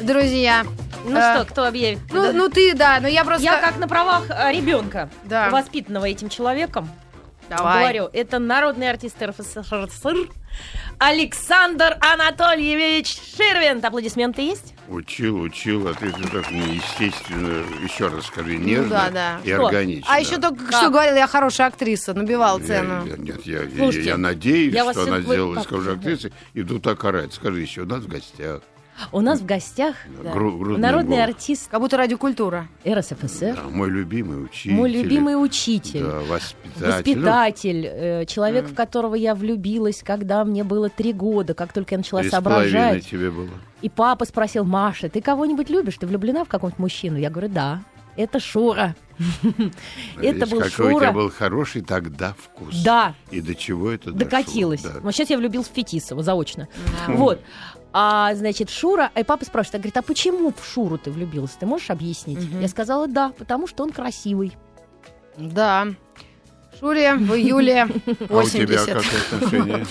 Друзья. Ну э, что, кто объявит? Ну, Да. ну ты, да, но я просто... Я как на правах ребенка, Да. воспитанного этим человеком, Давай. говорю, это народный артист РСФСР Александр Анатольевич Ширвин. Аплодисменты есть? Учил, учил, а ты так неестественно, еще раз скажи, нежно Ну да, да. и Что? органично. А еще только что говорил, я хорошая актриса, набивал Я- цену. я- нет, я, я- Слушайте, я надеюсь, я что она сделала как- скажу актрисой, иду так орать. Скажи еще, у нас в гостях. У нас в гостях Да. гру- народный голос. артист Как будто радиокультура. РСФСР, Да, мой любимый учитель. мой любимый учитель. Да, воспитатель. Воспитатель, э, человек, в которого я влюбилась, когда мне было три года, как только я начала Три соображать. тебе было. И папа спросил, Маша, ты кого-нибудь любишь? Ты влюблена в какого-нибудь мужчину? Я говорю, да. Это Шура. Это был какой у тебя Шура. был хороший тогда вкус. Да, И до чего это. Да. Вот сейчас я влюбилась в Фетисова заочно. Вот. А, значит, Шура, и папа спрашивает, а говорит, а почему в Шуру ты влюбилась? Ты можешь объяснить? Мгм. Я сказала, да, потому что он красивый. Да. Шуре в июле А у тебя 80. какое отношение?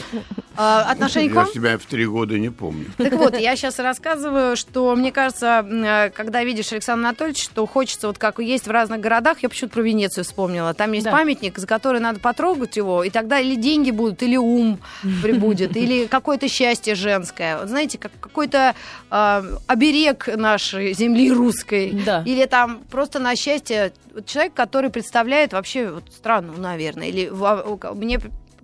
А, Отношение к Я вам? ж тебя в три года не помню. Так вот, я сейчас рассказываю, что мне кажется, э, когда видишь Александра Анатольевича, что хочется, вот как есть в разных городах, я почему-то про Венецию вспомнила, там есть Да. памятник, за который надо потрогать его, и тогда или деньги будут, или ум прибудет, или какое-то счастье женское. Вот знаете, как какой-то э, оберег нашей земли русской. Да. Или там просто на счастье вот человек, который представляет вообще вот страну, наверное. Или у- мне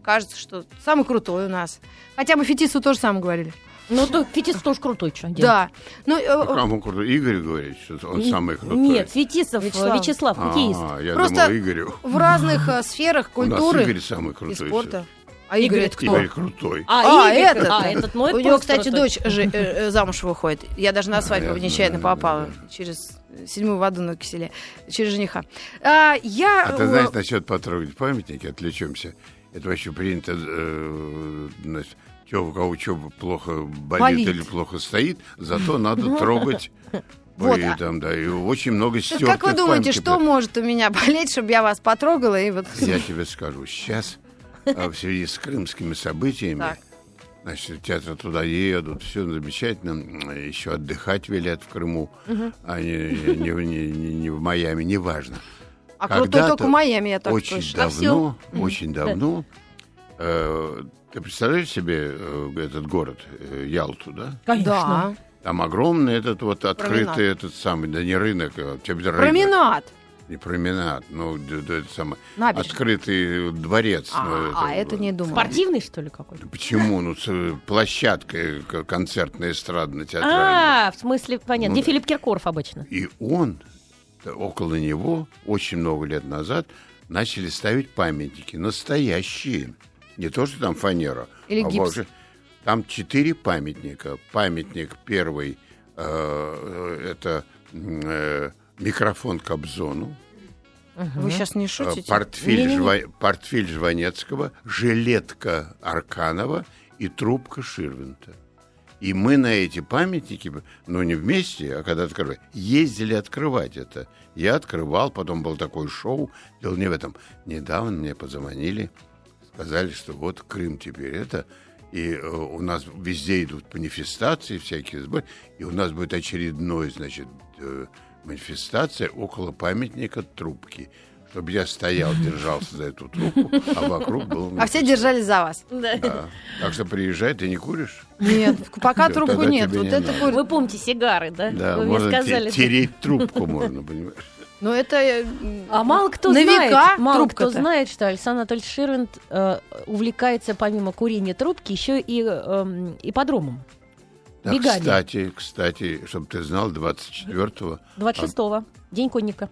кажется, что самый крутой у нас. Хотя мы Фетису тоже самое говорили. Ну, то Фетисов тоже крутой, что Да. Ну, э, А кому крутой? Игорь говорит, что он самый крутой. Нет, Фетисов, э, Вячеслав. Вячеслав. А, я Просто думал, Игорю. в разных э, сферах У нас культуры Игорь самый и крутой. спорта. А Игорь Игорь это кто? Игорь крутой. А, Игорь, этот? А, этот, это У него, кстати, крутой. дочь же, э, э, замуж выходит. Я даже на свадьбу я нечаянно знаю, попала да, через седьмую воду на киселе, через жениха. А, я... А ты знаешь, насчет потрогать памятники, отвлечемся. Это вообще принято, э, значит, чё, у кого что плохо болит, Болит. или плохо стоит, зато надо трогать. Вот, и, там, да, и очень много стертых как вы думаете, памятников. что может у меня болеть, чтобы я вас потрогала и вот... Я тебе скажу, сейчас а, в связи с крымскими событиями, Так. значит, театры туда едут, все замечательно, еще отдыхать велят в Крыму, а не, не, не- не- не в Майами, неважно. А крутой Когда-то только в Майами, я так очень слышу. А давно, очень давно, э, ты представляешь себе э, этот город, э, Ялту, да? Конечно. Да. Там огромный этот вот открытый Променад. этот самый, да не рынок, а тебе рынок, Променад. не променад, ну да, да, это самое, Набережная. открытый дворец. А, ну, а, это не думаю. Спортивный, что ли, какой-то? Почему? Ну, с- площадка э, к- концертная, эстрадная, театральная. А, в смысле, понятно. Ну Где. Филипп Киркоров обычно? И он, около него, очень много лет назад, начали ставить памятники, настоящие. Не то, что там фанера. Или а гипс. вообще- Там четыре памятника. Памятник первый э, э, это э, микрофон Кобзону, Вы сейчас не э, шутите? портфель, Не-не-не. Жва- портфель Жванецкого, жилетка Арканова и трубка Ширвинта. И мы на эти памятники, ну не вместе, а когда открывали, ездили открывать это. Я открывал, потом был такое шоу, дело не в этом. Недавно мне позвонили, сказали, что вот Крым теперь это, и э, у нас везде идут манифестации, всякие сборы, и у нас будет очередной, значит, э, манифестация около памятника трубки. Чтобы я стоял, держался за эту трубку, а вокруг был... А все держались за вас? Да. Так что приезжай, ты не куришь? Нет, пока трубку нет. Вот это курит. Вы помните сигары, да? Да, можно сказали. тереть трубку можно, понимаешь? Ну это... э, А мало кто На знает, века мало кто знает, что Александр Анатольевич Ширвинд э, увлекается помимо курения трубки еще и эм, ипподромом. Да, Бегами. кстати, кстати, чтобы ты знал, 24-го, 26-го. День конника.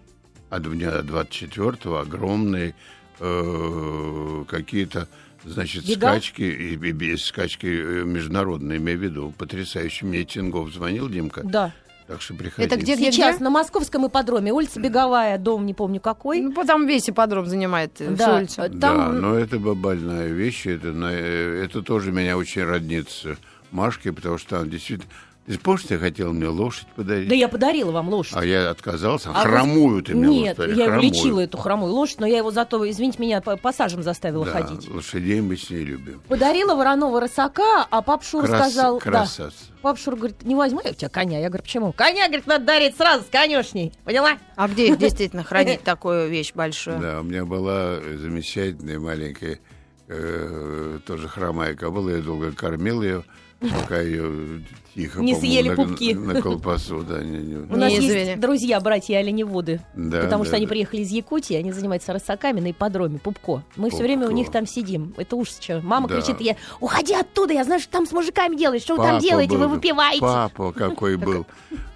А дня 24-го огромные э, какие-то, значит, Бега? скачки, и, и- и скачки э, международные, имею в виду, потрясающие. Мне Тингов звонил, Димка, Да. так что приходи. Это где, где, Сейчас где? на московском ипподроме. Улица Беговая, дом не помню какой. Ну, потом весь ипподром занимает э, Да, улицу. э, Да, там- но это ба- больная вещь, это, это тоже меня очень роднит с Машкой, потому что там действительно Ты помнишь, ты хотел мне лошадь подарить? Да я подарила вам лошадь. А я отказался. А вы- хромую ты мне Нет, лошадь я хромую. лечила, эту хромую лошадь, но я его зато, извините меня, по пассажем заставила Да, ходить. лошадей мы с ней любим. Подарила вороного рысака, а пап Шур Крас- сказал... Да, красавцы. пап Шур говорит, не возьму я у тебя коня. Я говорю, почему? Коня, говорит, надо дарить сразу с конюшней. Поняла? А где их действительно хранить такую вещь большую? Да, у меня была замечательная маленькая, э, тоже хромая кобыла. Я долго кормил ее, пока ее тихо Не съели на, пупки. на колбасу. Да, не- не- У нас есть друзья, братья оленеводы. Да, потому да, что они да. приехали из Якутии, они занимаются рысаками на ипподроме, Пупко. Мы все время у Пупко. них там сидим. Это ужас, что. Мама Да. кричит, я, уходи оттуда, я знаю, что там с мужиками делаешь, что вы там Папа делаете, вы был, выпиваете. Папа какой был.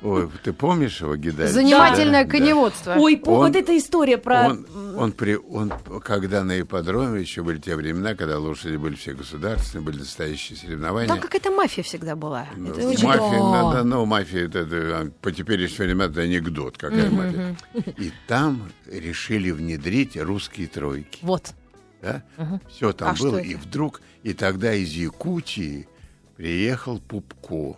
Ой, ты помнишь его, Гидарь? Занимательное Да, да. коневодство. Ой, по- Он- вот эта история про... Он, он, при, он, когда на ипподроме, еще были те времена, когда лошади были все государственные, были настоящие соревнования. Там какая-то мафия всегда была. Ну, Это очень- мафия, Да. да, да, ну, мафия, это, это, по теперешним временам это анекдот, какая мафия. И там решили внедрить русские тройки. Вот. Да? Все там А было, и вдруг, и тогда из Якутии приехал Пупко.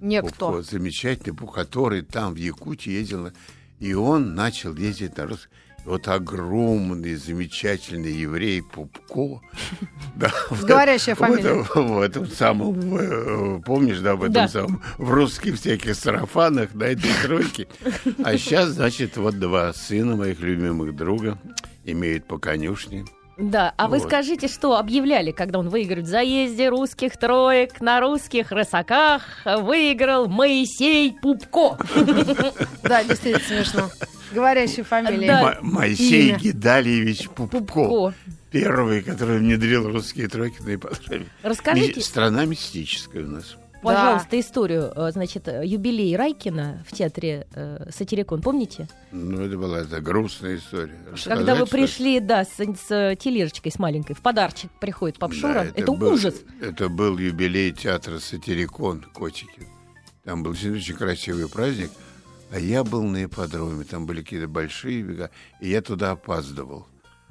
Некто. Пупко, замечательный который там в Якутии ездил, и он начал ездить на рус. Вот огромный, замечательный еврей Пупко. Да, в- Говорящая в фамилия. этом- В этом самом, э, помнишь, да, в этом Да. самом, в русских всяких сарафанах, на этой тройке. А сейчас, значит, вот два сына моих любимых друга имеют по конюшне. Да, а вы Вот. скажите, что объявляли, когда он выиграет в заезде русских троек на русских рысаках, выиграл Моисей Пупко. Да, действительно смешно. Говорящая фамилия. Моисей. Гидальевич Пупко. Первый, который внедрил русские тройки на ипподроме. Расскажите, Страна мистическая у нас. Пожалуйста, историю. Э, Значит, э, юбилей Райкина в театре э, Сатирикон, помните? Ну, это была это грустная история. Когда вы Рассказать, что пришли, да, с, с, э, тележечкой с маленькой, в подарочек приходит Папшура. Да, это был- ужас. Это был юбилей театра «Сатирикон», котики. Там был очень красивый праздник. А я был на ипподроме, там были какие-то большие бега, и я туда опаздывал.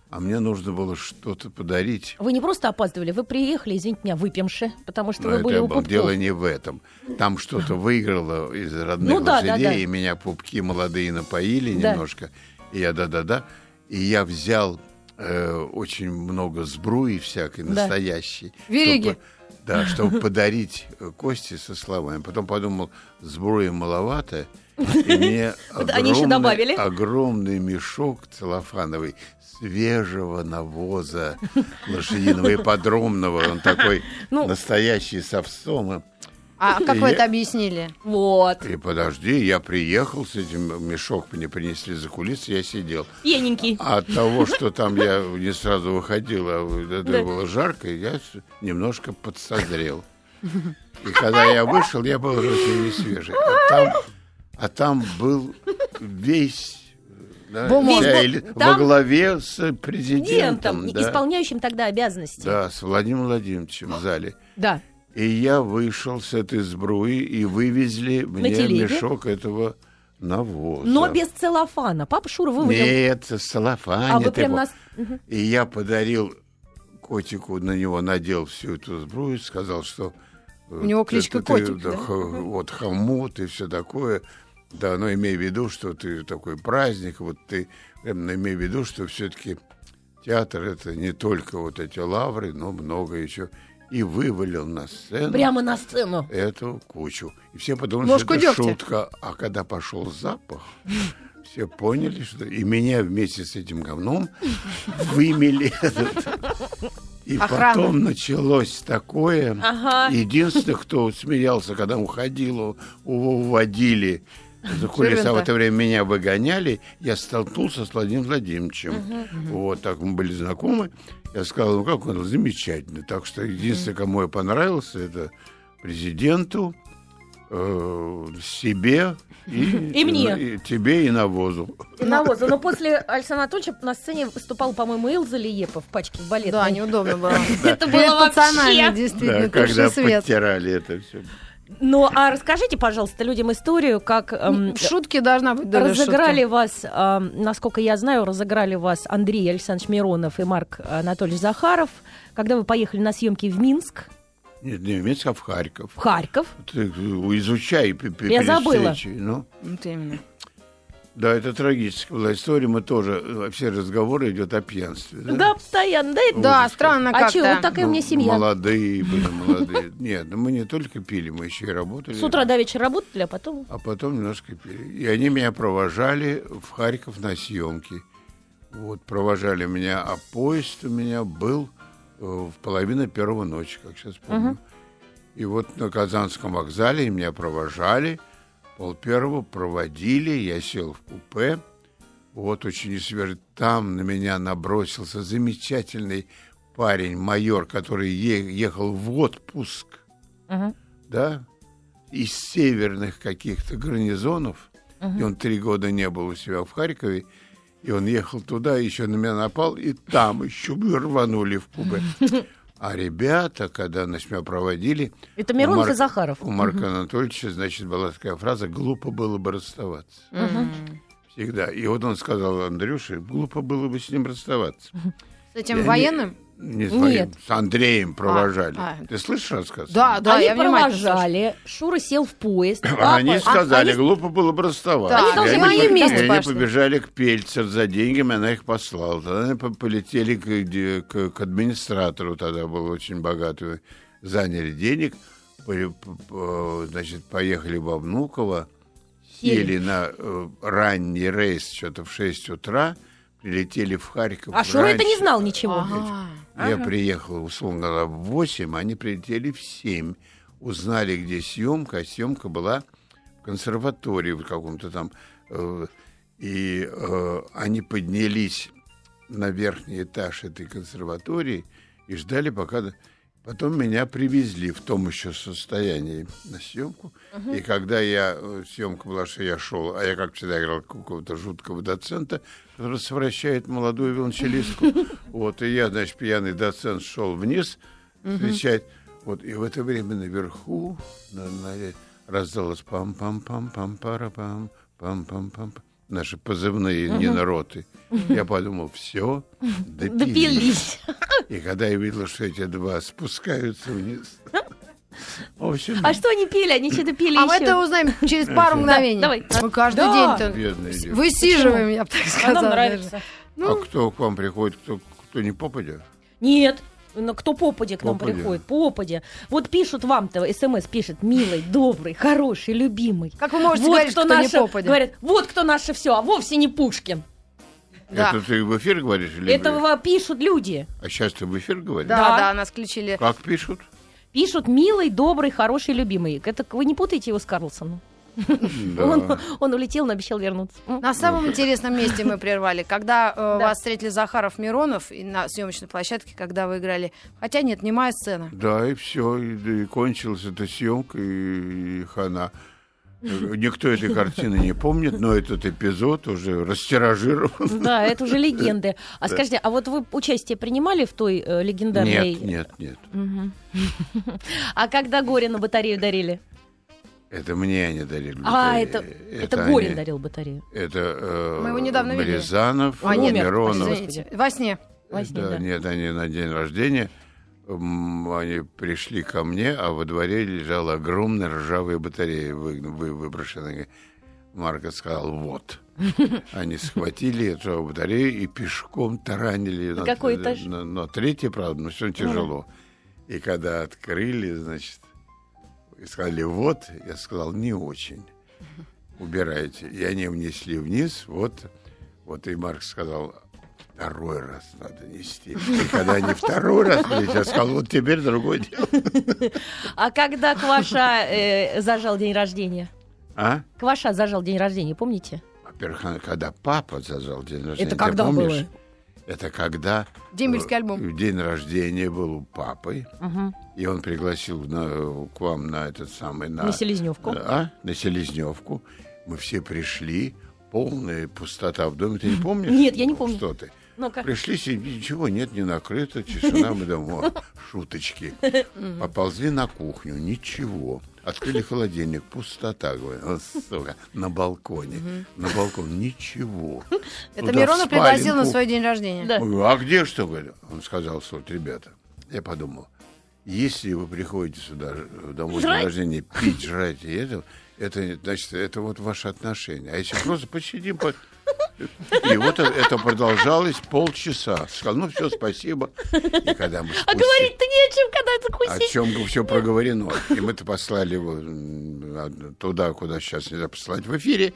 А мне нужно было что-то подарить. Вы не просто опаздывали, вы приехали, извините меня, выпьемши, потому что Но вы это были у было Пупков. дело не в этом. Там что-то выиграло из родных Ну да, да, лошадей, да. и меня пупки молодые напоили Да. немножко. И я да-да-да. И я взял э, очень много сбруи всякой, Да. настоящей. Вериги. чтобы- да, чтобы подарить э, Косте со словами. Потом подумал, сбруи маловато, и мне Вот они еще огромный- добавили. огромный мешок целлофановый свежего навоза лошадиного и подромного. Он такой Ну. настоящий с овсом. А как вы Я- это объяснили? Вот, И подожди, я приехал с этим мешок, мне принесли за кулисы, я сидел. пьяненький. А от того, что там я не сразу выходил, а это Да. было жарко, я немножко подсозрел. И когда я вышел, я был уже очень не свежий. А там, а там был весь... да, Бумага. вся да, там во главе с Президентом, да. исполняющим тогда обязанности. Да, с Владимиром Владимировичем в зале. Да. И я вышел с этой сбруи, и вывезли мне телеге? мешок этого навоза. Но без целлофана. Папа Шура вывалил. Нет, целлофане. а вы ты прям нас... И я подарил котику, на него надел всю эту сбрую, сказал, что... У него кличка Котик, да? Вот хомут и все такое. Да, но имей в виду, что ты такой праздник, вот ты прям имей в виду, что все-таки театр это не только вот эти лавры, но много еще. И вывалил на сцену Прямо на сцену. эту кучу. И все подумали, Ложку что это дегтя. шутка. А когда пошел запах, все поняли, что... И меня вместе с этим говном вымели. И Охрана. потом началось такое. Ага. Единственный, кто смеялся, когда уходил, его уводили за кулисы, а в это время меня выгоняли, я столкнулся с Владимиром Владимировичем. Вот так мы были знакомы. Я сказал, ну как он, замечательно. Так что единственное, кому я понравился, это президенту, э, себе и, И мне. и тебе и навозу. Навоза. Но после Александра Анатольевича на сцене выступала, по-моему, Илза Лиепа в пачке балетной. Да, неудобно было. Это было пацанами, вообще... действительно, Да, когда подтирали это все. Ну, а расскажите, пожалуйста, людям историю, как... эм, Шутки должна быть доля Разыграли шутки. вас, эм, насколько я знаю, разыграли вас Андрей Александрович Миронов и Марк Анатольевич Захаров, когда вы поехали на съемки в Минск. Нет, не в Минск, а в Харьков. В Харьков. Ты э, изучай Я забыла. Ну, Вот именно. Да, это трагическая была история. Мы тоже, э, все разговоры идет о пьянстве. Да, Да, постоянно. Да, это- Да, странно А как-то. чего, вот такая у меня Ну, семья. Молодые были, молодые. Нет, ну мы не только пили, мы еще и работали. С утра до вечера работали, а потом... А потом немножко пили. И они меня провожали в Харьков на съемки. Вот, провожали меня, а поезд у меня был э, в половине первого ночи, как сейчас помню. И вот на Казанском вокзале меня провожали, пол первого проводили, я сел в купе, вот очень свежий. Там на меня набросился замечательный парень, майор, который ехал в отпуск Мгм. да, из северных каких-то гарнизонов, и он три года не был у себя в Харькове, и он ехал туда, еще на меня напал, и там еще рванули в Кубе. А ребята, когда меня проводили... Это Миронов Марка- и Захаров. У Марка Анатольевича, значит, была такая фраза «глупо было бы расставаться». Всегда. И вот он сказал Андрюше, глупо было бы с ним расставаться. С этим Я не- военным? Не с Нет. военным, с Андреем провожали. а. Ты слышишь рассказ? Да, да, Они я провожали, Шура сел в поезд. А папа- Они а- сказали, они- глупо было бы расставаться. Да, Они должны И были побе- вместе пошли. Они побежали к Пельцер за деньгами, она их послала. Тогда они по- полетели к, к- к администратору, тогда был очень богатый, заняли денег, по- по- по- значит, поехали в Обнуково, Сели. сели на э, ранний рейс, что-то в 6 утра, прилетели в Харьков. А Шура это не знал ничего. Ага. Я приехал, условно говоря, в 8, они прилетели в 7. Узнали, где съемка, а съемка была в консерватории в каком-то там. э, и э, они поднялись на верхний этаж этой консерватории и ждали, пока... Потом меня привезли в том еще состоянии на съемку. И когда я... э, Съемка была, что я шел, а я, как всегда, играл какого-то жуткого доцента, который совращает молодую виолончелистку. Вот, и я, значит, пьяный доцент шел вниз, встречать. Вот, и в это время наверху на, на- раздалось пам-пам-пам-пам-пара-пам, пам-пам-пам. Наши позывные ненароты. Я подумал, все, допились. Допились. И когда я видел, что эти два спускаются вниз. В общем, А что они пели? Они что-то пели А мы еще. это узнаем через пару мгновений. давай. Мы каждый Да. день высиживаем, я бы так А сказала. нам даже. нравится. А кто к вам приходит, кто, кто не попадет? Нет. Ну, кто попади к нам Попадя. приходит? Попади. Вот пишут вам-то, смс пишет, милый, добрый, хороший, любимый. Как вы можете вот говорить, кто кто не наше, попадя? Говорят, вот кто наше все, а вовсе не Пушкин. Да. Это ты в эфир говоришь? Или... Это вам пишут люди. А сейчас ты в эфир говоришь? Да, Да. да, нас включили. Как пишут? Пишут милый, добрый, хороший, любимый. Это вы не путаете его с Карлсоном. Да. Он, он улетел, но обещал вернуться. На самом интересном месте мы прервали, когда э, Да. вас встретили Захаров Миронов и на съемочной площадке, когда вы играли. Хотя нет, немая сцена. Да, и все, и, и кончилась эта съемка, и, и хана. Никто этой картины не помнит, но этот эпизод уже растиражирован. Да, это уже легенды. А скажите, а вот вы участие принимали в той э, легендарной... Нет, нет, нет. А когда горе на батарею дарили? Это мне они дарили. А, батареи. это, это, Горин они- дарил батарею. Это э, Мы его недавно видели. Рязанов, А, нет, Миронов. извините. Во сне. Во сне, да, да. Нет, они на день рождения они пришли ко мне, а во дворе лежала огромная ржавая батарея вы, вы- выброшенная. Марка сказал, вот. Они схватили эту батарею и пешком таранили. На какой этаж? На, на третий, правда, но все тяжело. И когда открыли, значит, и сказали, вот, я сказал, не очень. Убирайте. И они внесли вниз, вот, вот и Марк сказал, второй раз надо нести. И когда они второй раз несли, я сказал, вот теперь другое дело. А когда Кваша э, зажал день рождения? А? Кваша зажал день рождения, помните? Во-первых, когда папа зажал день рождения. Это когда помнишь? было? Это когда Дембельский э, альбом. день рождения был у папы, Мгм. и он пригласил на- к вам на этот самый... На, На Селезневку. А? На Селезневку. Мы все пришли, полная пустота в доме. Ты не помнишь? Нет, я не помню. Что ты? Ну-ка. Пришли, сидим, ничего нет, не накрыто, тишина, мы «О, шуточки. Поползли на кухню, ничего. Открыли холодильник, пустота, говорю, «Вот, сука, на балконе. На балкон, ничего. Это Миронов пригласил на свой день рождения. А где что, говорю? Он сказал, что, ребята, я подумал, Если вы приходите сюда домой день рождения, пить, жрать и это, это, значит, это вот ваши отношения. А если просто посидим, по... и вот это- это продолжалось полчаса. Сказал, ну все, спасибо. И когда мы А спустились- говорить-то не о чем, когда это о кусить. чем все проговорено. И мы-то послали его м, туда, куда сейчас нельзя послать в эфире.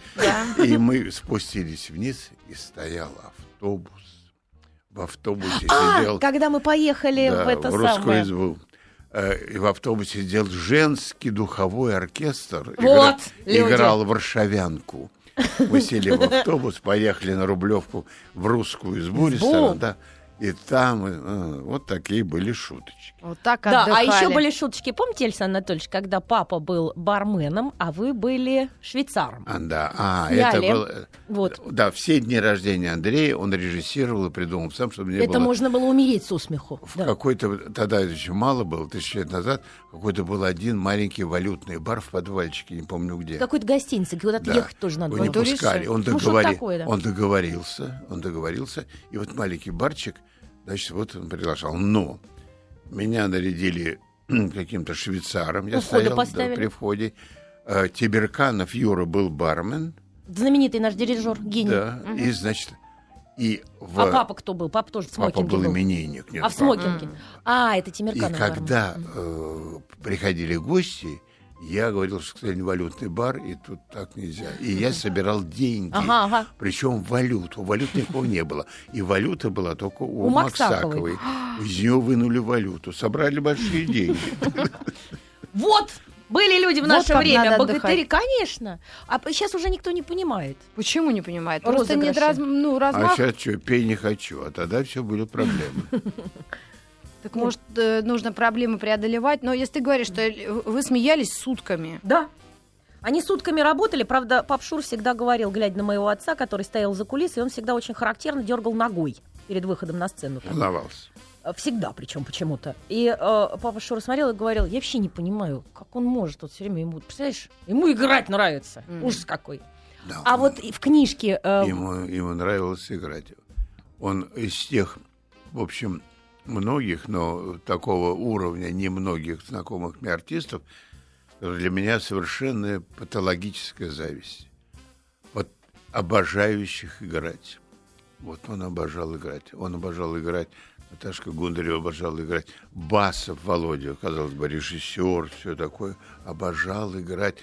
И мы спустились вниз, и стоял автобус. В автобусе А, сидел... когда мы поехали да, в это русскую самое. избу. Э, И в автобусе сидел женский духовой оркестр. Вот, люди. играл варшавянку. Мы сели в автобус, поехали на Рублевку в русскую избу, ресторан, да. И там э, вот такие были шуточки. Вот так Да, а отдыхали. еще были шуточки. Помните, Александр Анатольевич, когда папа был барменом, а вы были швейцаром? А, да, а, Сняли. это было... Вот. Да, все дни рождения Андрея он режиссировал и придумал сам, чтобы не это было... можно было умереть со смеху. В Да. какой-то, тогда это еще мало было, тысячу лет назад, какой-то был один маленький валютный бар в подвальчике, не помню где. Какой-то гостинице, куда-то Да. ехать тоже надо Его не было. пускали. Он, Ну, договори- такое, да. он договорился, он договорился, и вот маленький барчик, значит, вот он приглашал. Но меня нарядили каким-то швейцаром, я У входа стоял да, при входе. Э, Тиберканов Юра был бармен, Знаменитый наш дирижер, гений. да, и, значит, и в... А папа кто был? Папа тоже в Папа смокинге был был. именинник. нет, А в папа. смокинге. А, это И Тимирканов. когда э, приходили гости, я говорил, что кстати, валютный бар, и тут так нельзя. И я собирал деньги. Ага, ага. Причем валюту. Валют никакого не было. И валюта была только у, У Максаковой. Максаковой. Из нее вынули валюту. Собрали большие деньги. Вот! Были люди в Вот наше как время. Богатыри, конечно. А сейчас уже никто не понимает. Почему не понимает? Просто раз, ну, А размах. сейчас что, пей не хочу. А тогда все были проблемы. Так может, э, нужно проблемы преодолевать. Но если ты говоришь, что вы смеялись сутками. Да. Они сутками работали, правда, Папшур всегда говорил, глядя на моего отца, который стоял за кулисой, он всегда очень характерно дергал ногой перед выходом на сцену. Волновался. Всегда, причем почему-то. И э, папа Шура смотрел и говорил, я вообще не понимаю, как он может вот все время ему, представляешь, ему играть нравится. Мгм. Ужас какой. Да, А он- вот в книжке... э, Ему, ему нравилось играть. Он из тех, в общем, многих, но такого уровня немногих знакомых мне артистов, для меня совершенно патологическая зависть. Вот обожающих играть. Вот он обожал играть. Он обожал играть. Наташка Гундарева обожала играть. Басов Володя, казалось бы, режиссер, все такое. Обожал играть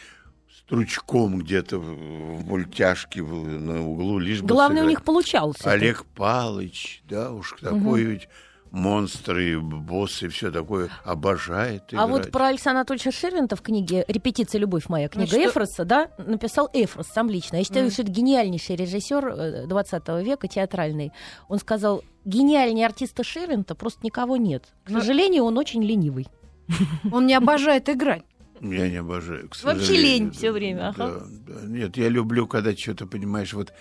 стручком где-то в, мультяшке на углу, лишь бы главное, у них получалось. Олег Палыч, да, уж такой ведь монстр и босс и все такое обожает играть. А вот про Александра Анатольевича Шервинта в книге «Репетиция. Любовь моя», книга что- Эфроса, да, написал Эфрос сам лично. Я считаю, Мгм. что это гениальнейший режиссер э, 20 века, театральный. Он сказал, гениальнее артиста Шервинта просто никого нет. К Ну- сожалению, он очень ленивый. Он не обожает играть. Я не обожаю, к Вообще лень всё время, Да, ага. да. Нет, я люблю, когда что-то, понимаешь, вот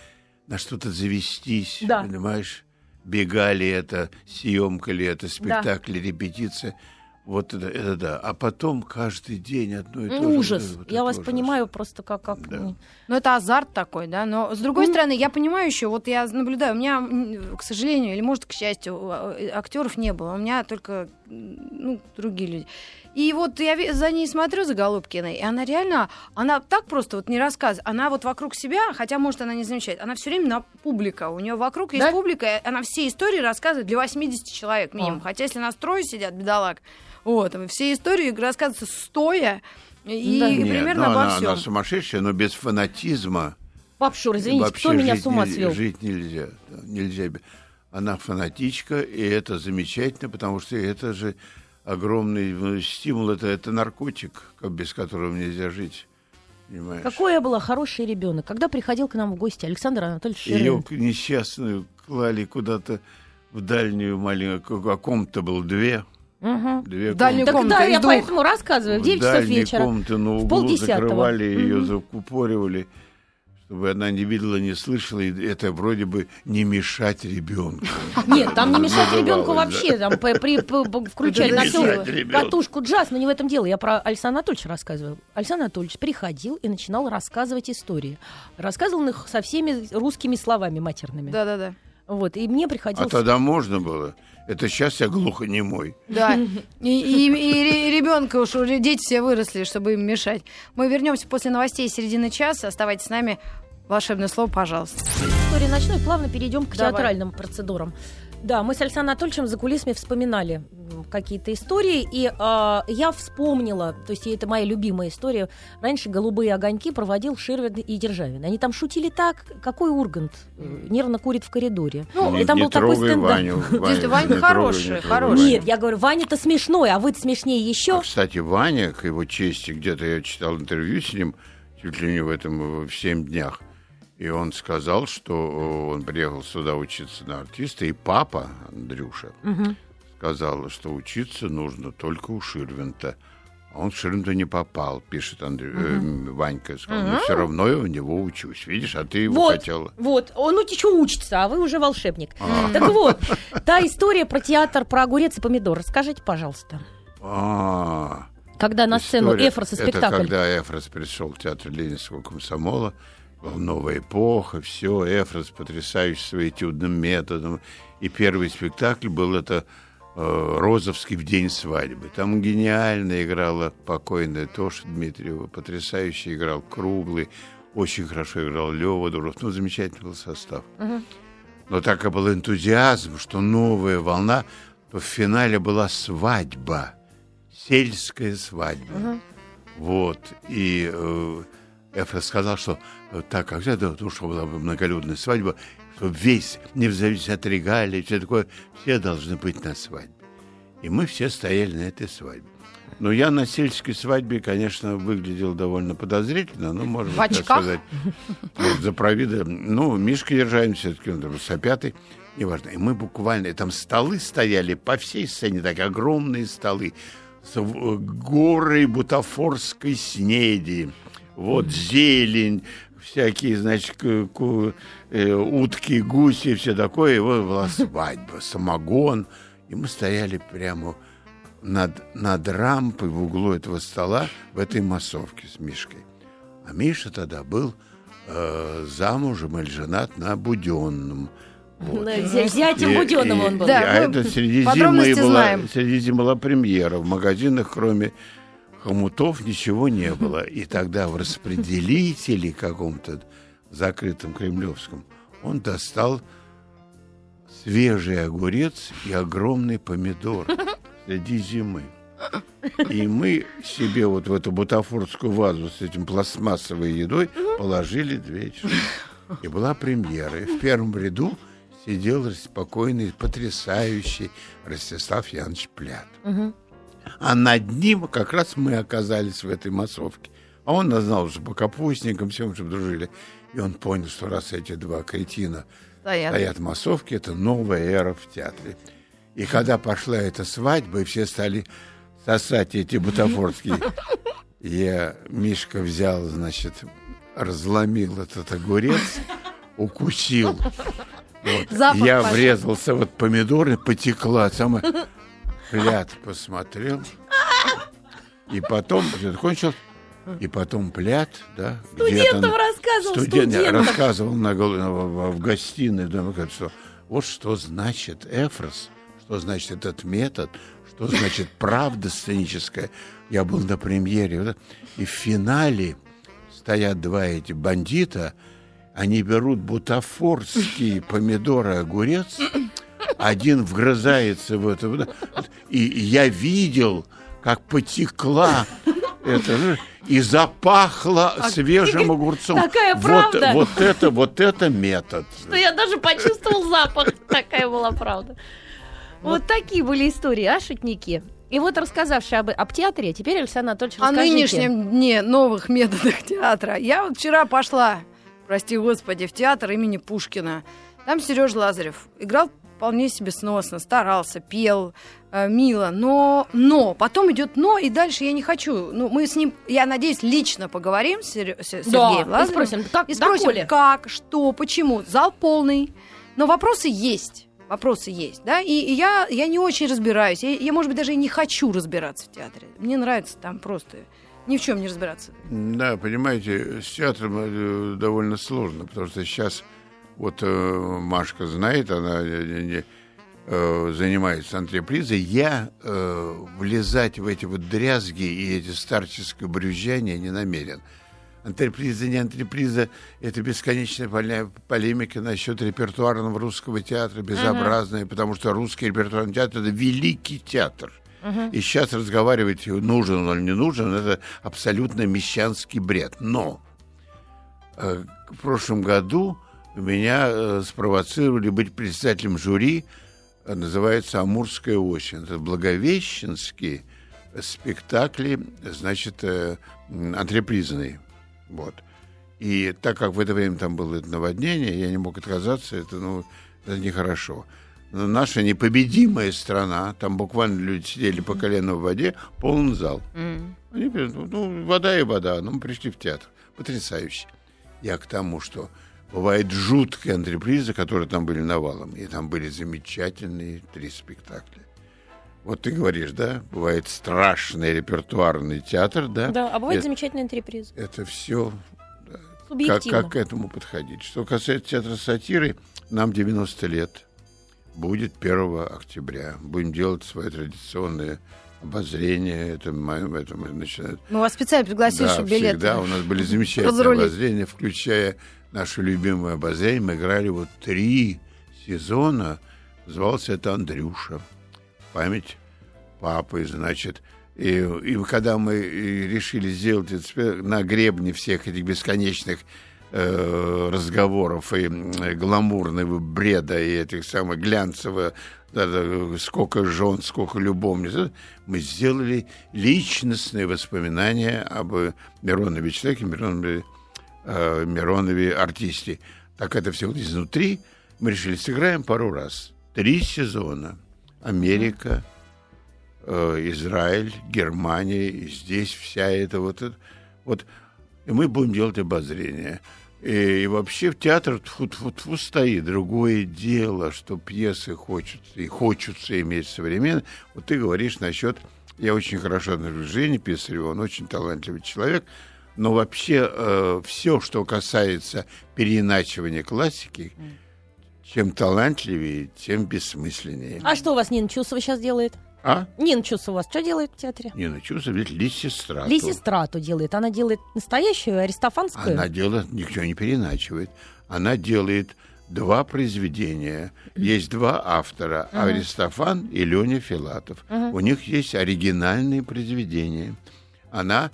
на что-то завестись, Да. понимаешь, бега ли это, съемка ли это, спектакль, репетиция. Вот это, это да. А потом каждый день одно и то Ну, же. ужас. Вот Я вас ужас. понимаю просто как... как Да. ну, это азарт такой, да. Но с другой стороны, я понимаю еще, вот я наблюдаю, у меня, к сожалению, или может, к счастью, э, актеров не было. У меня только ну, другие люди. И вот я за ней смотрю, за Голубкиной, и она реально, она так просто вот не рассказывает. Она вот вокруг себя, хотя, может, она не замечает, она все время на публика. У нее вокруг есть Да? публика, и она все истории рассказывает для 80 человек минимум. А. Хотя, если нас трое сидят, бедолаг, вот, все истории рассказываются стоя, и, Да. и Нет, примерно ну, обо она, всем. она сумасшедшая, но без фанатизма Пап Шур, извините, вообще кто меня с ума свел? Жить нельзя. нельзя. Она фанатичка, и это замечательно, потому что это же огромный ну, стимул, это, это наркотик, как- без которого нельзя жить. Понимаешь? Какой я была хороший ребенок. Когда приходил к нам в гости Александр Анатольевич Ее несчастную клали куда-то в дальнюю маленькую, о ком-то был две. Мгм. две дальнюю Так комнату да, из я двух. поэтому рассказываю. В 9 часов вечера. комнаты на углу полдесятого. закрывали ее, Мгм. закупоривали, чтобы она не видела, не слышала, и это вроде бы не мешать ребенку. Нет, там не мешать Называлось, ребенку вообще. Там включали на всю катушку джаз, но не в этом дело. Я про Александра Анатольевича рассказываю. Александр Анатольевич приходил и начинал рассказывать истории. Рассказывал их со всеми русскими словами матерными. Да-да-да. Вот, и мне А приходилось... тогда можно было. Это сейчас я глухонемой. Да. И, и, и ребенка уж, уже дети все выросли, чтобы им мешать. Мы вернемся после новостей середины часа. Оставайтесь с нами. Волшебное слово, пожалуйста. истории ночной, плавно перейдем к Давай. театральным процедурам. Да, мы с Александром Анатольевичем за кулисами вспоминали какие-то истории, и а, я вспомнила, то есть это моя любимая история, раньше «Голубые огоньки» проводил Ширвин и Державин. Они там шутили так, какой Ургант э, нервно курит в коридоре. Ну, не, и там не был такой стендап. Ваню. Не трогай, хороший, не хороший. Ваню. Нет, я говорю, Ваня-то смешной, а вы-то смешнее еще. А, кстати, Ваня, к его чести, где-то я читал интервью с ним, чуть ли не в этом, э, в «Семь днях», и он сказал, что э, он приехал сюда учиться на артиста, и папа, Андрюша, сказал, что учиться нужно только у Ширвинта. А он в Ширвинта не попал, пишет Андрю, э, Ванька. Сказал, но все равно я у него учусь. Видишь, а ты его Вот, хотела. вот, он что учится, а вы уже волшебник. А. Так вот, та история про театр, про огурец и помидор, расскажите, пожалуйста. А, Когда на сцену. Эфроса Это спектакль. когда Эфрос пришел в театр Ленинского комсомола, новая эпоха, все, Эфрос потрясающий своим этюдным методом. И первый спектакль был это э, Розовский в день свадьбы. Там гениально играла покойная Тоша Дмитриева, потрясающе играл Круглый, очень хорошо играл Лева Дуров. Ну, замечательный был состав. Но так и был энтузиазм, что новая волна, то в финале была свадьба, сельская свадьба. Вот. И э, Эфрос сказал, что э, так как это, потому что была бы многолюдная свадьба, что весь, не зависит от регалий, все такое, все должны быть на свадьбе. И мы все стояли на этой свадьбе. Но я на сельской свадьбе, конечно, выглядел довольно подозрительно, ну, В быть, так сказать, вот за провида. Ну, Мишка Ержавин все-таки, он сопятый, неважно. И мы буквально, и там столы стояли по всей сцене, так огромные столы, с э, горой бутафорской снеди, вот зелень, всякие, значит, э, утки, гуси, все такое. И вот была свадьба, самогон. И мы стояли прямо над, над рампой в углу этого стола в этой массовке с Мишкой. А Миша тогда был э, замужем или женат на Буденном. Вот. Ну, зя- Зятем Буденного он был. Да, а это среди зимы была, среди зимы была премьера. В магазинах, кроме хомутов, ничего не было. И тогда в распределителе каком-то закрытом кремлевском он достал свежий огурец и огромный помидор среди зимы. И мы себе вот в эту бутафорскую вазу с этим пластмассовой едой положили две чашки. И была премьера. И в первом ряду сидел спокойный, потрясающий Ростислав Янович Плят. А над ним как раз мы оказались в этой массовке. А он нас знал уже по капустникам, всем, чтобы дружили. И он понял, что раз эти два кретина Стоят. стоят в массовке, это новая эра в театре. И когда пошла эта свадьба, и все стали сосать эти бутафорские, я, Мишка взял, значит, разломил этот огурец, укусил. Вот. Запах Я пошел. врезался вот помидоры, потекла. Самое... Пляд посмотрел. И потом, все кончил, и потом пляд, да, Студентам где-то- рассказывал, Студент студентам. рассказывал на, в, в гостиной, думаю, что вот что значит эфрос, что значит этот метод, что значит правда сценическая. Я был на премьере, и в финале стоят два эти бандита, они берут бутафорские помидоры, огурец, один вгрызается в это, и я видел, как потекла это, ну, и запахло свежим огурцом. такая вот, правда. Вот это, вот это метод. что я даже почувствовал запах. Такая была правда. Вот такие были истории, а, шутники? И вот рассказавши об, об театре, теперь, Александр Анатольевич, О расскажите. нынешнем дне новых методах театра. Я вот вчера пошла, прости господи, в театр имени Пушкина. Там Сереж Лазарев играл вполне себе сносно, старался, пел, э, мило, но, но, потом идет но, и дальше я не хочу. Ну, мы с ним, я надеюсь, лично поговорим с, Сергеем Да, и Лазаревым. спросим, как, И спросим, как, что, почему. Зал полный, но вопросы есть. Вопросы есть, да, и, и я, я не очень разбираюсь. Я, я, может быть, даже и не хочу разбираться в театре. Мне нравится там просто ни в чем не разбираться. Да, понимаете, с театром э, довольно сложно, потому что сейчас вот э, Машка знает, она э, э, занимается антрепризой, я влезать в эти вот дрязги и эти старческое брюзжание не намерен. Антреприза, не антреприза, это бесконечная полемика насчет репертуарного русского театра, безобразная, uh-huh. потому что русский репертуарный театр – это великий театр. Uh-huh. И сейчас разговаривать, нужен он или не нужен, это абсолютно мещанский бред. Но э, в прошлом году меня э, спровоцировали быть председателем жюри, э, называется «Амурская осень». Это благовещенские спектакли, значит, э, антрепризные. Вот. И так как в это время там было это наводнение, я не мог отказаться, это, ну, это нехорошо. Но наша непобедимая страна, там буквально люди сидели по колено в воде, полный зал. Mm. Они, ну, вода и вода, ну, мы пришли в театр. Потрясающе. Я к тому, что бывает жуткие антрепризы, которые там были навалом. И там были замечательные три спектакля. Вот ты говоришь, да, бывает страшный репертуарный театр, да? Да, а бывает это, замечательный антреприз. Это все да, как, как к этому подходить. Что касается театра сатиры, нам 90 лет. Будет 1 октября. Будем делать свое традиционное обозрение. Это, это мы начинаем. Мы вас специально пригласили, да, чтобы билеты. Да, у нас были замечательные обозрения, включая наше любимое обозрение. Мы играли вот три сезона. Назывался это Андрюша. Память папы, значит. И, и когда мы решили сделать это на гребне всех этих бесконечных э, разговоров и гламурного бреда и этих самых глянцевых сколько жен, сколько любовниц, мы сделали личностные воспоминания об Миронове человеке, Миронове, э, Миронове артисте. Так это все вот изнутри. Мы решили, сыграем пару раз. Три сезона. Америка, э, Израиль, Германия, и здесь вся эта вот, вот. И мы будем делать обозрение. И, и вообще в театр тьфу-тьфу-тьфу стоит. Другое дело, что пьесы хочется и хочется иметь современные. Вот ты говоришь насчет... Я очень хорошо отношусь к Жене Писареву, он очень талантливый человек. Но вообще э, все, что касается переиначивания классики, чем талантливее, тем бессмысленнее. А что у вас Нина Чусова сейчас делает? А? Нина Чусова у вас что делает в театре? Нина Чусова ведь Лисистрату. Лисистрату делает. Она делает настоящую аристофанскую? Она делает, ничего не переначивает. Она делает два произведения. Есть два автора. Uh-huh. Аристофан и Леня Филатов. Uh-huh. У них есть оригинальные произведения. Она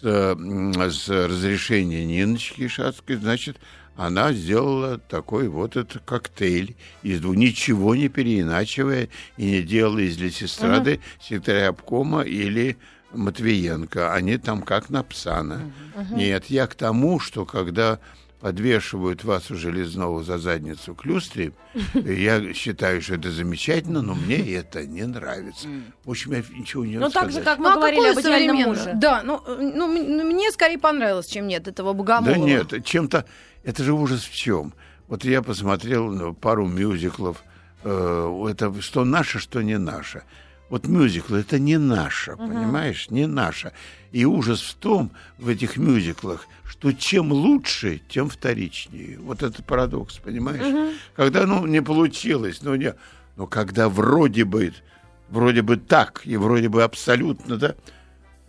с, с разрешения Ниночки Шацкой, значит, она сделала такой вот этот коктейль из двух, ничего не переиначивая и не делала из Лесистрады uh-huh. секретаря обкома или Матвиенко. Они там как Напсана. Uh-huh. Нет, я к тому, что когда подвешивают вас у железного за задницу к люстре, я считаю, что это замечательно, но мне это не нравится. В общем, я ничего не Ну, так же, как мы ну, а говорили об идеальном муже. Да, ну, ну, мне скорее понравилось, чем нет этого богомола. Да нет, чем-то это же ужас в чем? Вот я посмотрел ну, пару мюзиклов. Э, это что наше, что не наше. Вот мюзикл это не наше, uh-huh. понимаешь, не наше. И ужас в том, в этих мюзиклах, что чем лучше, тем вторичнее. Вот это парадокс, понимаешь? Uh-huh. Когда, ну, не получилось, ну, не, но когда вроде бы, вроде бы так, и вроде бы абсолютно, да,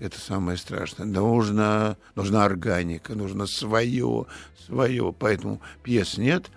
это самое страшное. Нужна, нужна органика, нужно свое, свое. Поэтому пьес нет,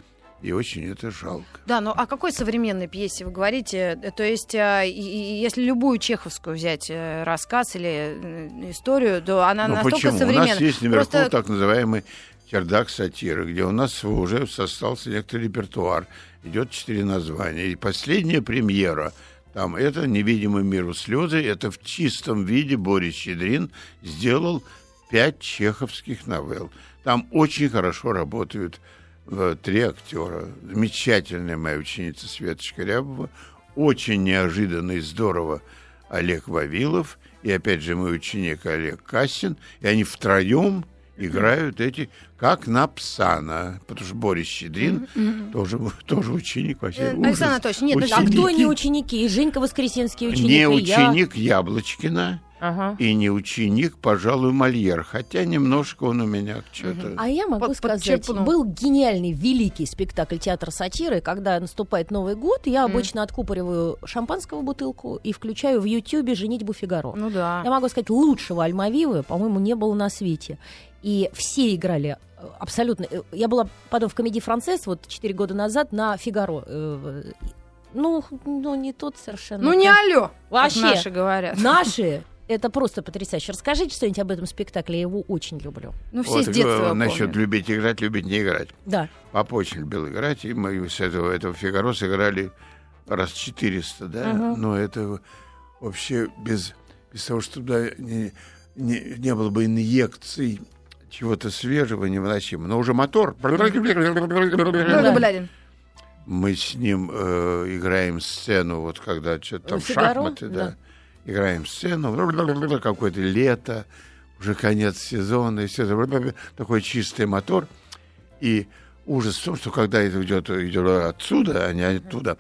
и очень это жалко. Да, но о какой современной пьесе вы говорите? То есть, а, если любую чеховскую взять э, рассказ или э, историю, то она ну, настолько почему? современная. У нас есть наверху Просто... так называемый чердак сатиры, где у нас уже остался некоторый репертуар. Идет четыре названия. И последняя премьера – там это «Невидимый миру слезы», это в чистом виде Борис Щедрин сделал пять чеховских новелл. Там очень хорошо работают э, три актера. Замечательная моя ученица Светочка Рябова, очень неожиданно и здорово Олег Вавилов, и опять же мой ученик Олег Кассин, и они втроем играют эти, как на Псана, потому что Борис Щедрин тоже, тоже ученик вообще. Э, ужас. Александр Анатольевич, нет, ну, А кто Ученики. не ученики? И Женька Воскресенский ученик, Не и я. ученик Яблочкина Ага. и не ученик, пожалуй, Мольер, хотя немножко он у меня что-то... А я могу Под- сказать, подчерпнул. был гениальный, великий спектакль театра сатиры, когда наступает Новый год, я обычно откупориваю шампанского бутылку и включаю в Ютьюбе «Женитьбу Фигаро». Ну да. Я могу сказать, лучшего Альмавивы, по-моему, не было на свете. И все играли абсолютно. Э, Я была потом в комедии «Францесс» вот 4 года назад на «Фигаро». Э, Ну, ну, не тот совершенно. Ну не алло, Вообще. как наши говорят. Наши это просто потрясающе. Расскажите что-нибудь об этом спектакле, я его очень люблю. Ну все Вот, с детства э, его насчет любить играть, любить не играть. Да. Папа очень любил играть, и мы с этого, этого Фигаро сыграли раз 400, да, Мгм. но это вообще без, без того, чтобы туда не, не, не было бы инъекций чего-то свежего, невыносимого. Но уже мотор. Блядин. Мы с ним э, играем сцену, вот когда что-то там Фигаро? шахматы, да. Да. Играем сцену, какое-то лето, уже конец сезона, и все это, такой чистый мотор. И ужас в том, что когда это идет, идет отсюда, а не оттуда,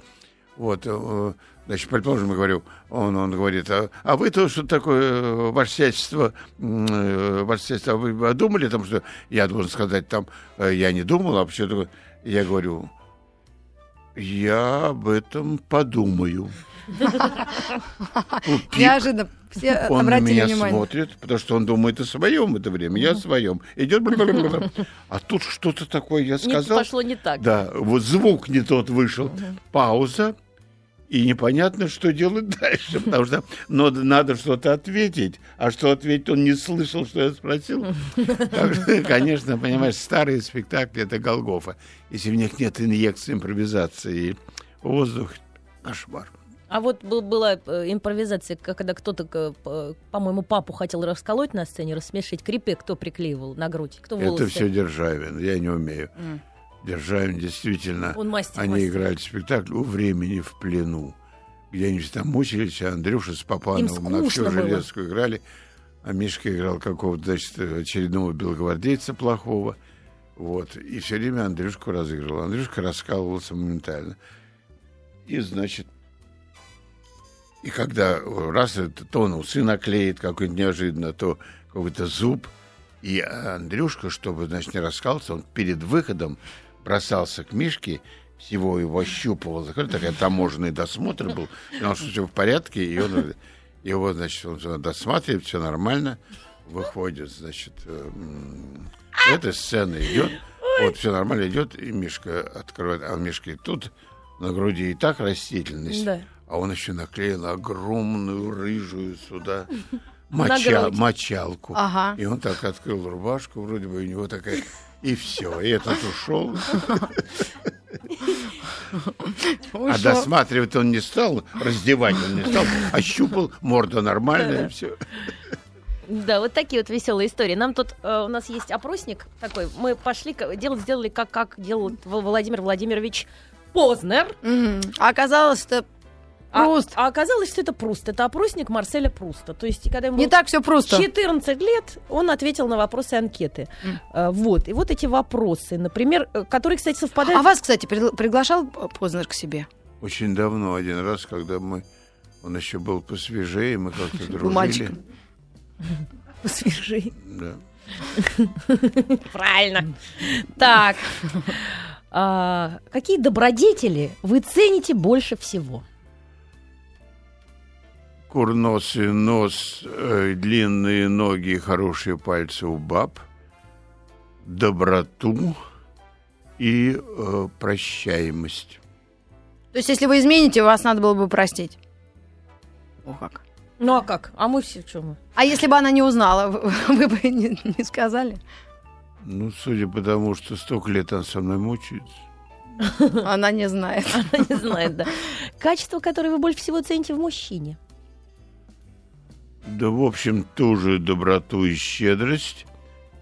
вот, э, значит, предположим, я говорю, он, он говорит, а, а вы-то что такое, э, ваше сельство, м, э, ваше сельство, а вы думали там, что я должен сказать там, э, я не думал, а почему такое? Я говорю, я об этом подумаю. Неожиданно все Он на меня внимание. смотрит, потому что он думает о своем это время, я о своем. Идет, а тут что-то такое я Не сказал. пошло не так. Да, вот звук не тот вышел, пауза, и непонятно, что делать дальше, потому что надо, надо что-то ответить, а что ответить он не слышал, что я спросил. Так что, Конечно, понимаешь, старые спектакли — это Голгофа. Если в них нет инъекции, импровизации и воздух, кошмар. А вот был- была э, импровизация, когда кто-то, по-моему, папу хотел расколоть на сцене, рассмешить. Крипе кто приклеивал на грудь? Кто волосы? Это все Державин, я не умею. М. Державин действительно... Он мастер. Они мастер. играли спектакль «У времени в плену», где они там мучились, а Андрюша с Папановым на всю было. железку играли, а Мишка играл какого-то, значит, очередного белогвардейца плохого. Вот. И все время Андрюшку разыгрывал. Андрюшка раскалывался моментально. И, значит, и когда раз это, то он усы наклеит какой-нибудь неожиданно, то какой-то зуб. И Андрюшка, чтобы, значит, не раскался, он перед выходом бросался к Мишке, всего его ощупывал, закрыл, такой таможенный досмотр был, потому что все в порядке, и он его, значит, он досматривает, все нормально, выходит, значит, эм, эта сцена идет, вот, все нормально идет, и Мишка открывает, а у Мишки тут на груди и так растительность, Да. а он еще наклеил огромную рыжую сюда На моча, мочалку. Ага. И он так открыл рубашку, вроде бы у него такая... И все, и этот ушел. А досматривать он не стал, раздевать он не стал, ощупал, морда нормальная, и все. Да, вот такие вот веселые истории. Нам тут э, у нас есть опросник такой. Мы пошли, дел, сделали как, как делал Владимир Владимирович Познер. А оказалось, что А- Пруст. А, оказалось, что это Пруст. Это опросник Марселя Пруста. То есть, когда ему не так все просто. 14 лет, он ответил на вопросы анкеты. Э, вот. И вот эти вопросы, например, э, которые, кстати, совпадают... А вас, кстати, пригла- приглашал Познер к себе? Очень давно, один раз, когда мы... Он еще был посвежее, мы как-то дружили. мальчиком. Свежий. Да. Правильно. Так. А, какие добродетели вы цените больше всего? Курносый нос, э, длинные ноги, хорошие пальцы у баб, доброту и э, прощаемость. То есть, если вы измените, вас надо было бы простить. О, как. Ну а как? А мы все что мы? А если бы она не узнала, вы, вы бы не, не сказали? Ну, судя по тому, что столько лет он со мной мучается. Она не знает. Она не знает, да. Качество, которое вы больше всего цените в мужчине. Да, в общем, тоже доброту и щедрость.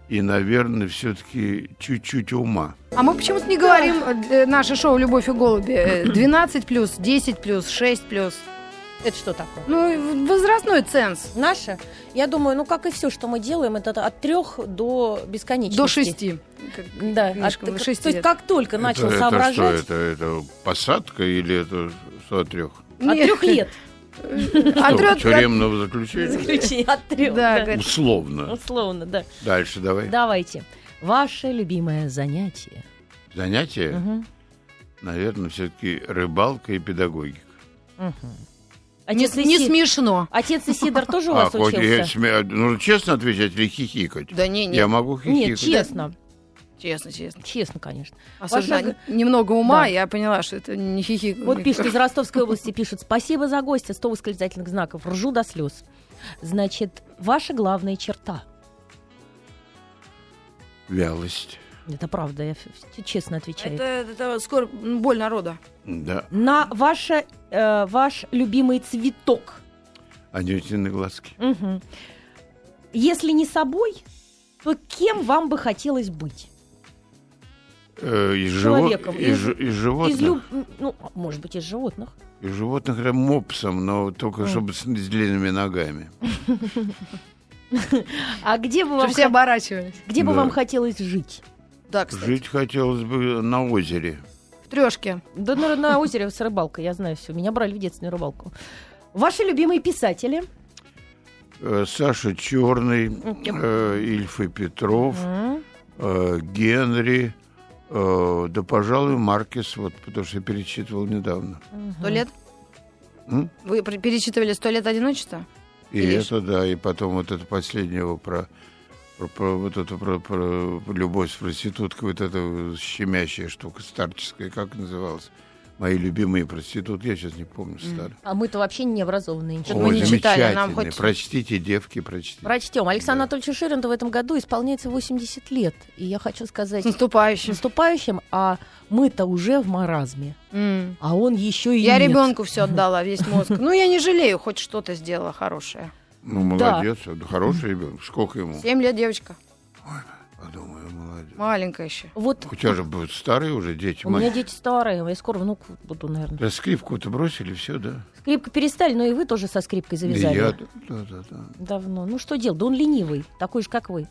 И, наверное, все-таки чуть-чуть ума. А мы почему-то не говорим э, наше шоу «Любовь и голуби». э, 12 плюс, 10 плюс, 6 плюс. Это что такое? Ну, возрастной ценз. Наша? Я думаю, ну, как и все, что мы делаем, это от трех до бесконечности. До шести. Как Да, от, шести то есть лет. как только начал это, соображать... Это что, это, это посадка или это что от трех? От трех лет. От Что, трёх- тюремного заключения? Заключение от трех. Да, да. Условно. Условно, да. Дальше давай. Давайте. Ваше любимое занятие. Занятие, Мгм. наверное, все-таки рыбалка и педагогика. Не, Отец, не Иси- смешно. Отец Исидор тоже у А, вас хоть я учился? сме- нужно честно отвечать или хихикать? Да не, не. Я могу хихикать. Нет, честно. Честно, честно. Честно, конечно. Особенно Ваша немного ума, Да. я поняла, что это не хихик. Вот пишет из Ростовской области, пишут, спасибо за гостя, 100 восклицательных знаков, ржу до слез. Значит, ваша главная черта. Вялость. Это правда, я честно отвечаю. Это, это скоро боль народа. Да. На ваше, э, ваш любимый цветок. Анютины глазки. Мгм. Если не собой, то кем вам бы хотелось быть? Э, из, живо- Человеком. из, Из- из животных. Из люб- Ну, может быть, из животных. Из животных это мопсом, но только М. чтобы с, с длинными ногами. А где бы вам, все оборачивались. где бы вам хотелось жить? Да, кстати. Жить хотелось бы на озере. В трешке. Да на, на озере с рыбалкой, я знаю все. Меня брали в детстве на рыбалку. Ваши любимые писатели? Э, Саша Черный, э, Ильф и Петров, Генри, да, пожалуй, Маркес, вот, потому что я перечитывал недавно. Сто лет? М? Вы перечитывали сто лет одиночества? И Или это, да, и потом вот это последнего про, про, про вот это про, про любовь с проституткой, вот эта щемящая штука старческая, как называлась? Мои любимые проститутки, я сейчас не помню, старый. А мы-то вообще не образованные. Что-то мы не читали, нам хоть- Прочтите, девки, прочтите. Прочтем. Александру Да. Анатольевичу Ширинту в этом году исполняется 80 лет. И я хочу сказать С наступающим. наступающим, а мы-то уже в маразме, М. а он еще и Я нет. ребенку все отдала, весь мозг. Ну, я не жалею, хоть что-то сделала хорошее. Ну, молодец, да, хороший ребенок. Сколько ему? Семь лет девочка. Подумаю, молодец. Маленькая еще. Вот У тебя же будут старые уже дети. у меня дети старые, я скоро внук буду, наверное. Да скрипку-то бросили, все, да? Скрипку перестали, но и вы тоже со скрипкой И завязали. я, да, да, да. Давно. Ну что делать? Да он ленивый, такой же, как вы.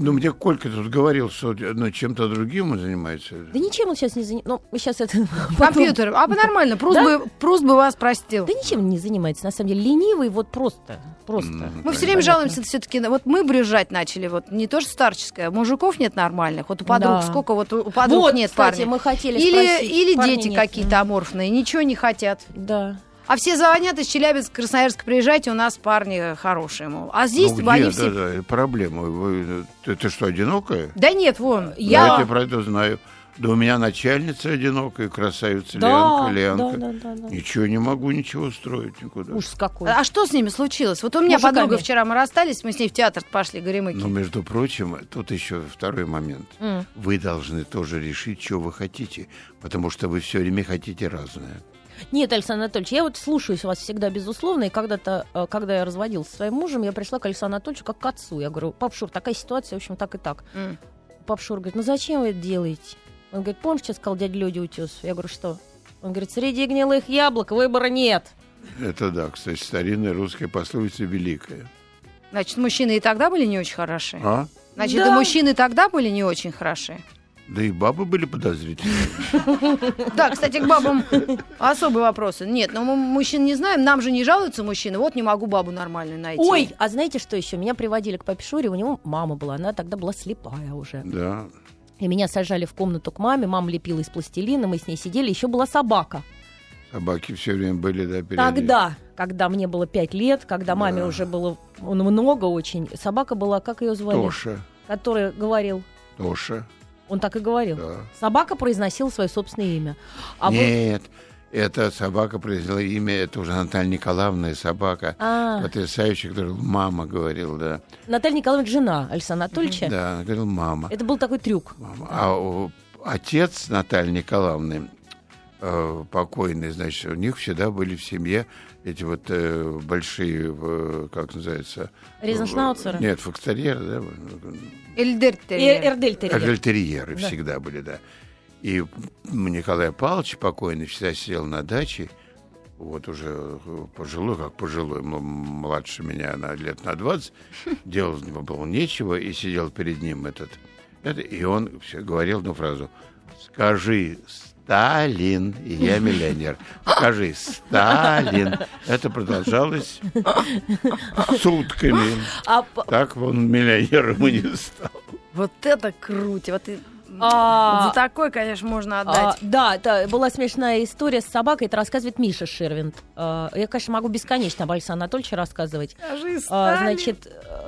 Ну, мне Колька тут говорил, что ну, чем-то другим он занимается. Да ничем он сейчас не занимается. Ну, сейчас это... Компьютер. А нормально, Пруст, Да? бы, Пруст бы вас простил. Да ничем не занимается, на самом деле. Ленивый вот просто. Просто. М. Мы все время жалуемся все-таки. Вот мы брюзжать начали. Вот не то, что старческое. Мужиков нет нормальных. Вот у подруг Да. сколько вот у подруг вот, нет кстати, парней. мы хотели Или, спросить. или Парня дети нет. какие-то аморфные, ничего не хотят. Да. А все звонят из Челябинска, Красноярска, приезжайте, у нас парни хорошие, мол. А здесь ну, где, они да, все... да, это проблема. Вы, ты, ты что, одинокая? Да нет, вон, Я я... тебя про это знаю. Да у меня начальница одинокая, красавица Да, Ленка, Ленка. да, да, да, да. Ничего не могу, ничего устроить никуда. Ужас какой. А что с ними случилось? Вот у меня Мужиками. подруга вчера, мы расстались, мы с ней в театр пошли, Горемыки. Но, между прочим, тут еще второй момент. М. Вы должны тоже решить, что вы хотите, потому что вы все время хотите разное. Нет, Александр Анатольевич, я вот слушаюсь вас всегда, безусловно, и когда-то, э, когда я разводилась со своим мужем, я пришла к Александру Анатольевичу как к отцу. Я говорю, пап Шур, такая ситуация, в общем, так и так. М. Пап Шур говорит, ну зачем вы это делаете? Он говорит, помнишь, что сказал дядя Лёдя Утес? Я говорю, что? Он говорит, среди гнилых яблок выбора нет. Это да, кстати, старинная русская пословица великая. Значит, мужчины и тогда были не очень хороши. А? Значит, Да. и мужчины тогда были не очень хороши. Да и бабы были подозрительные. Да, кстати, к бабам особые вопросы. Нет, но мы мужчин не знаем, нам же не жалуются мужчины. Вот не могу бабу нормальную найти. Ой, а знаете что еще? Меня приводили к папе Шуре, у него мама была, она тогда была слепая уже. Да. И меня сажали в комнату к маме, мама лепила из пластилина, мы с ней сидели, еще была собака. Собаки все время были, да, перед Тогда, когда мне было пять лет, когда маме Да. уже было ну, много очень, собака была, как ее звали? Тоша. Который говорил, Тоша, он так и говорил. да. Собака произносила свое собственное имя. А вы- Нет, эта собака произвела имя, это уже Наталья Николаевна собака. А, Потрясающая, которую мама говорила, да. Наталья Николаевна, жена Александра Анатольевича. Да, она говорила мама. Это был такой трюк. Мама. А у- отец Натальи Николаевны, э, покойный, значит, у них всегда были в семье эти вот э, большие, э, как называется? Ризеншнауцеры? Э, Нет, фокстерьеры, да? Эльдер И терьер. Эрдель терьер. Агальтерьеры Да. всегда были, да. И Николай Павлович покойный всегда сидел на даче вот уже э, пожилой, как пожилой, младше меня на лет на 20, делал было нечего, и сидел перед ним этот, это, и он все говорил одну фразу. Скажи Сталин, и я миллионер. Скажи Сталин. Это продолжалось сутками. А Так он миллионером и не стал. Вот это круть. Вот и- А, За такой, конечно, можно А, отдать. да, это была смешная история с собакой. Это рассказывает Миша Шервинд. А, я, конечно, могу бесконечно об Александре Анатольевиче рассказывать. А, значит,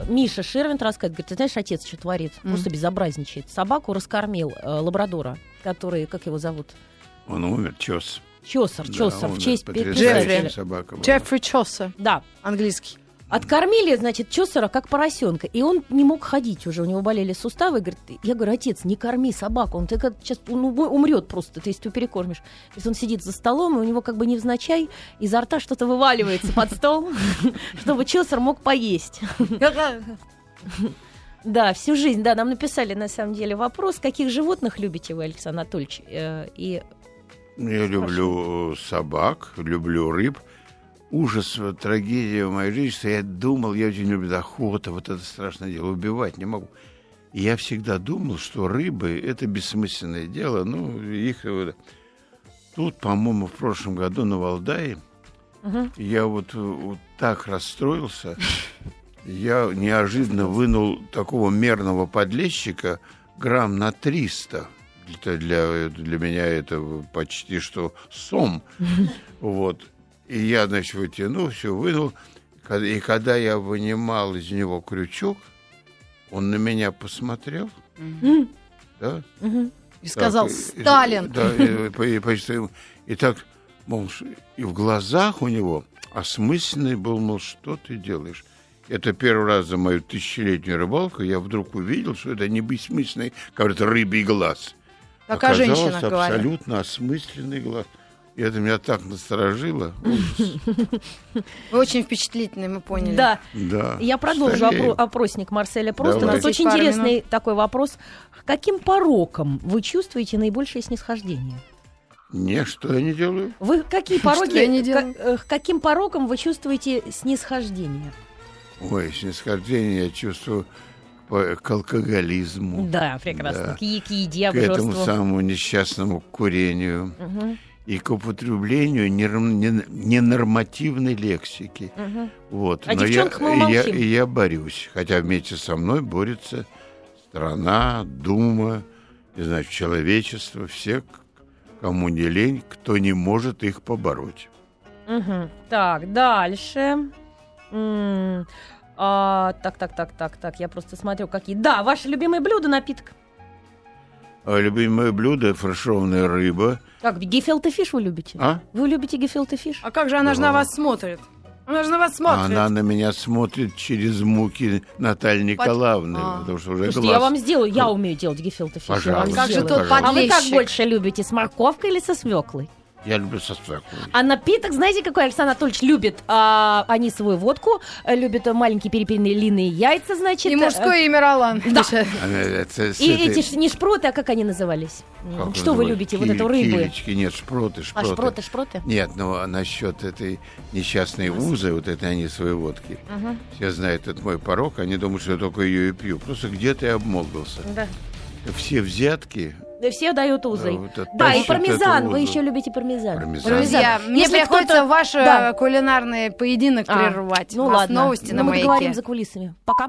Миша Шервинд рассказывает, говорит, ты знаешь, отец что творит? Мгм. Просто безобразничает. Собаку раскормил э, лабрадора, который, как его зовут? Он умер, Чес. Чосер, Да, Чосер, в честь собака была. Джеффри Чосса, Да. английский. Откормили, значит, Чосера как поросенка. И он не мог ходить уже, у него болели суставы. Говорит, я говорю, отец, не корми собаку, он ты как сейчас он умо- умрет просто, ты если ты перекормишь. То есть он сидит за столом, и у него как бы невзначай изо рта что-то вываливается под стол, чтобы Чосер мог поесть. Да, всю жизнь, да, нам написали на самом деле вопрос, каких животных любите вы, Александр Анатольевич? Э, И Я люблю собак, люблю рыб. Ужас, вот, трагедия в моей жизни, что я думал, я очень люблю охоту, вот это страшное дело, убивать не могу. И я всегда думал, что рыбы – это бессмысленное дело, ну, их... э, Тут, по-моему, в прошлом году на Валдае Мгм. я вот, э, вот так расстроился, я неожиданно вынул такого мерного подлещика грамм на 300. Это для, для меня это почти что сом. Вот. И я, значит, вытянул, все вынул. И когда я вынимал из него крючок, он на меня посмотрел. Да? Мгм. И сказал, Так, и- Сталин. Да, и, по- и почти- и так, мол, и в глазах у него осмысленный был, мол, что ты делаешь? Это первый раз за мою тысячелетнюю рыбалку я вдруг увидел, что это не бессмысленный, как говорят, рыбий глаз. Как о Оказалось, говорят. абсолютно осмысленный глаз. И это меня так насторожило. Ужас. Вы очень впечатлительный, мы поняли. Да, Да. Я продолжу опро- опросник Марселя Просто. У нас очень интересный такой вопрос. Каким порокам вы чувствуете наибольшее снисхождение? Не, что я не делаю? Вы какие Что пороки, я не делаю? э, к каким порокам вы чувствуете снисхождение? Ой, снисхождение я чувствую по- к алкоголизму. Да, прекрасно. Да. К, к еде, к этому обжорству. самому несчастному курению Мгм, и к употреблению ненормативной лексики. мгм. Вот. О Но я, я, я борюсь, хотя вместе со мной борется страна, дума, не знаю, человечество, все, кому не лень, кто не может их побороть. Мгм. Так, дальше. А, так, так, так, так, так. Я просто смотрю, какие. Да, ваше любимое блюдо, напиток. А любимое блюдо – фаршированная рыба. Как, гефилте фиш вы любите? А? Вы любите гефилте фиш? А как же она же на Да. вас смотрит? Она же на вас А смотрит. Она на меня смотрит через муки Натальи Николаевны, А. потому что уже Слушайте, глаз... я вам сделаю, я умею делать гефелте фиш. Пожалуйста, Как же тот. А вы как больше любите, с морковкой или со свеклой? Я люблю со свеклой. А напиток, знаете, какой Александр Анатольевич любит? А, анисовую водку, э, любит э, маленькие перепелиные львиные яйца, значит. И э, мужское имя Ролан. Да. Это И эти не шпроты, а как они назывались? как Что вы любите? Вот эту рыбу? Килечки, нет, шпроты, А шпроты. шпроты, шпроты? Нет, ну а насчет этой несчастной узы, вот этой они своей водки, все знают этот мой порог, они думают, что я только ее и пью. Просто где-то я обмолвился. Да. Все взятки, все дают узой. Да, вот Да, и пармезан. Вы еще любите пармезан. Пармезан. Друзья, мне Если приходится ваш э, Да. кулинарный поединок А, прервать. Ну ладно. новости Ну, на мы маяке. говорим за кулисами. Пока.